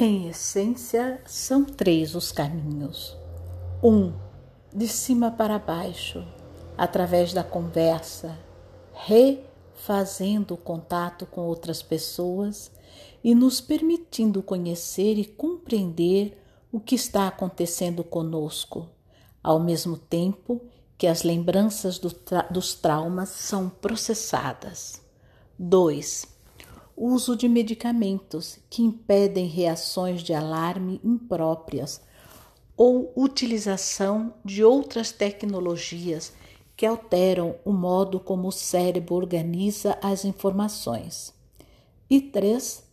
Em essência, são três os caminhos. Um, de cima para baixo, através da conversa, refazendo o contato com outras pessoas e nos permitindo conhecer e compreender o que está acontecendo conosco, ao mesmo tempo que as lembranças do tra dos traumas são processadas. 2 uso de medicamentos que impedem reações de alarme impróprias ou utilização de outras tecnologias que alteram o modo como o cérebro organiza as informações. E três,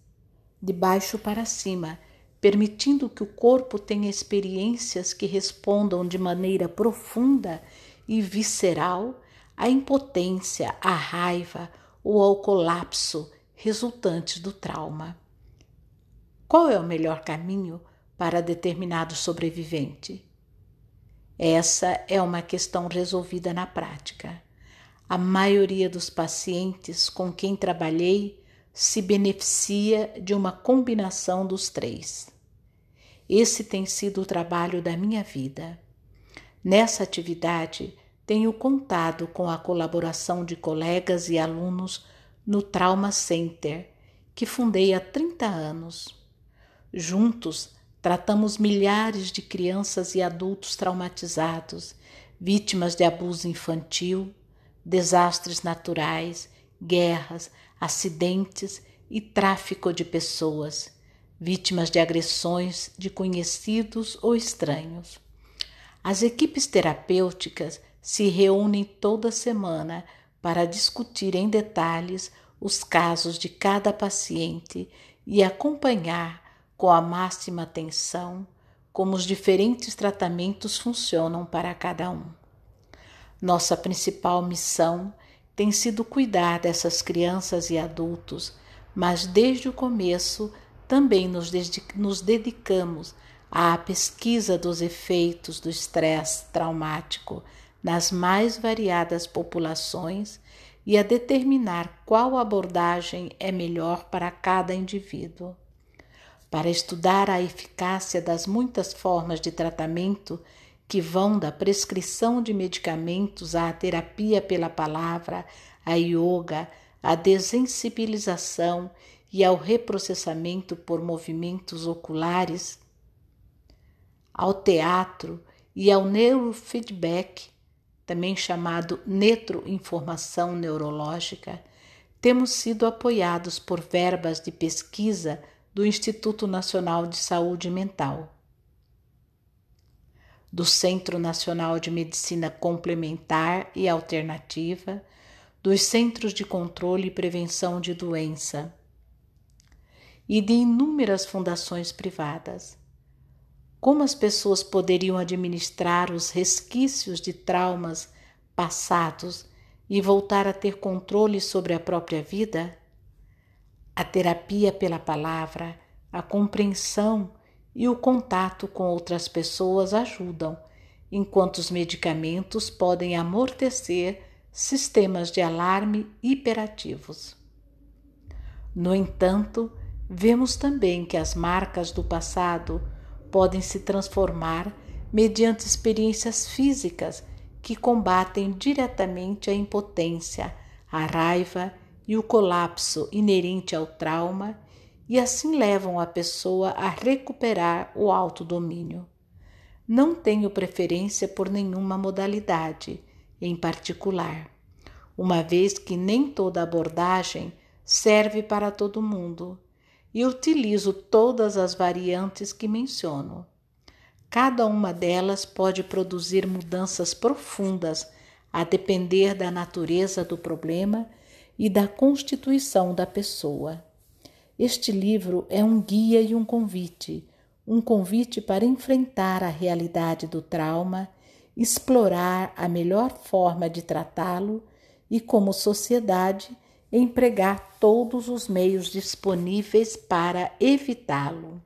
de baixo para cima, permitindo que o corpo tenha experiências que respondam de maneira profunda e visceral à impotência, à raiva ou ao colapso resultantes do trauma. Qual é o melhor caminho para determinado sobrevivente? Essa é uma questão resolvida na prática. A maioria dos pacientes com quem trabalhei se beneficia de uma combinação dos três. Esse tem sido o trabalho da minha vida. Nessa atividade, tenho contado com a colaboração de colegas e alunos no Trauma Center, que fundei há 30 anos. Juntos, tratamos milhares de crianças e adultos traumatizados, vítimas de abuso infantil, desastres naturais, guerras, acidentes e tráfico de pessoas, vítimas de agressões de conhecidos ou estranhos. As equipes terapêuticas se reúnem toda semana para discutir em detalhes os casos de cada paciente e acompanhar com a máxima atenção como os diferentes tratamentos funcionam para cada um. Nossa principal missão tem sido cuidar dessas crianças e adultos, mas desde o começo também nos, dedicamos à pesquisa dos efeitos do estresse traumático nas mais variadas populações e a determinar qual abordagem é melhor para cada indivíduo. Para estudar a eficácia das muitas formas de tratamento que vão da prescrição de medicamentos à terapia pela palavra, à yoga, à desensibilização e ao reprocessamento por movimentos oculares, ao teatro e ao neurofeedback, também chamado netroinformação neurológica, temos sido apoiados por verbas de pesquisa do Instituto Nacional de Saúde Mental, do Centro Nacional de Medicina Complementar e Alternativa, dos Centros de Controle e Prevenção de Doença e de inúmeras fundações privadas. Como as pessoas poderiam administrar os resquícios de traumas passados e voltar a ter controle sobre a própria vida? A terapia pela palavra, a compreensão e o contato com outras pessoas ajudam, enquanto os medicamentos podem amortecer sistemas de alarme hiperativos. No entanto, vemos também que as marcas do passado podem se transformar mediante experiências físicas que combatem diretamente a impotência, a raiva e o colapso inerente ao trauma e assim levam a pessoa a recuperar o autodomínio. Não tenho preferência por nenhuma modalidade em particular, uma vez que nem toda abordagem serve para todo mundo e utilizo todas as variantes que menciono. Cada uma delas pode produzir mudanças profundas a depender da natureza do problema e da constituição da pessoa. Este livro é um guia e um convite, um convite para enfrentar a realidade do trauma, explorar a melhor forma de tratá-lo e, como sociedade, empregar todos os meios disponíveis para evitá-lo.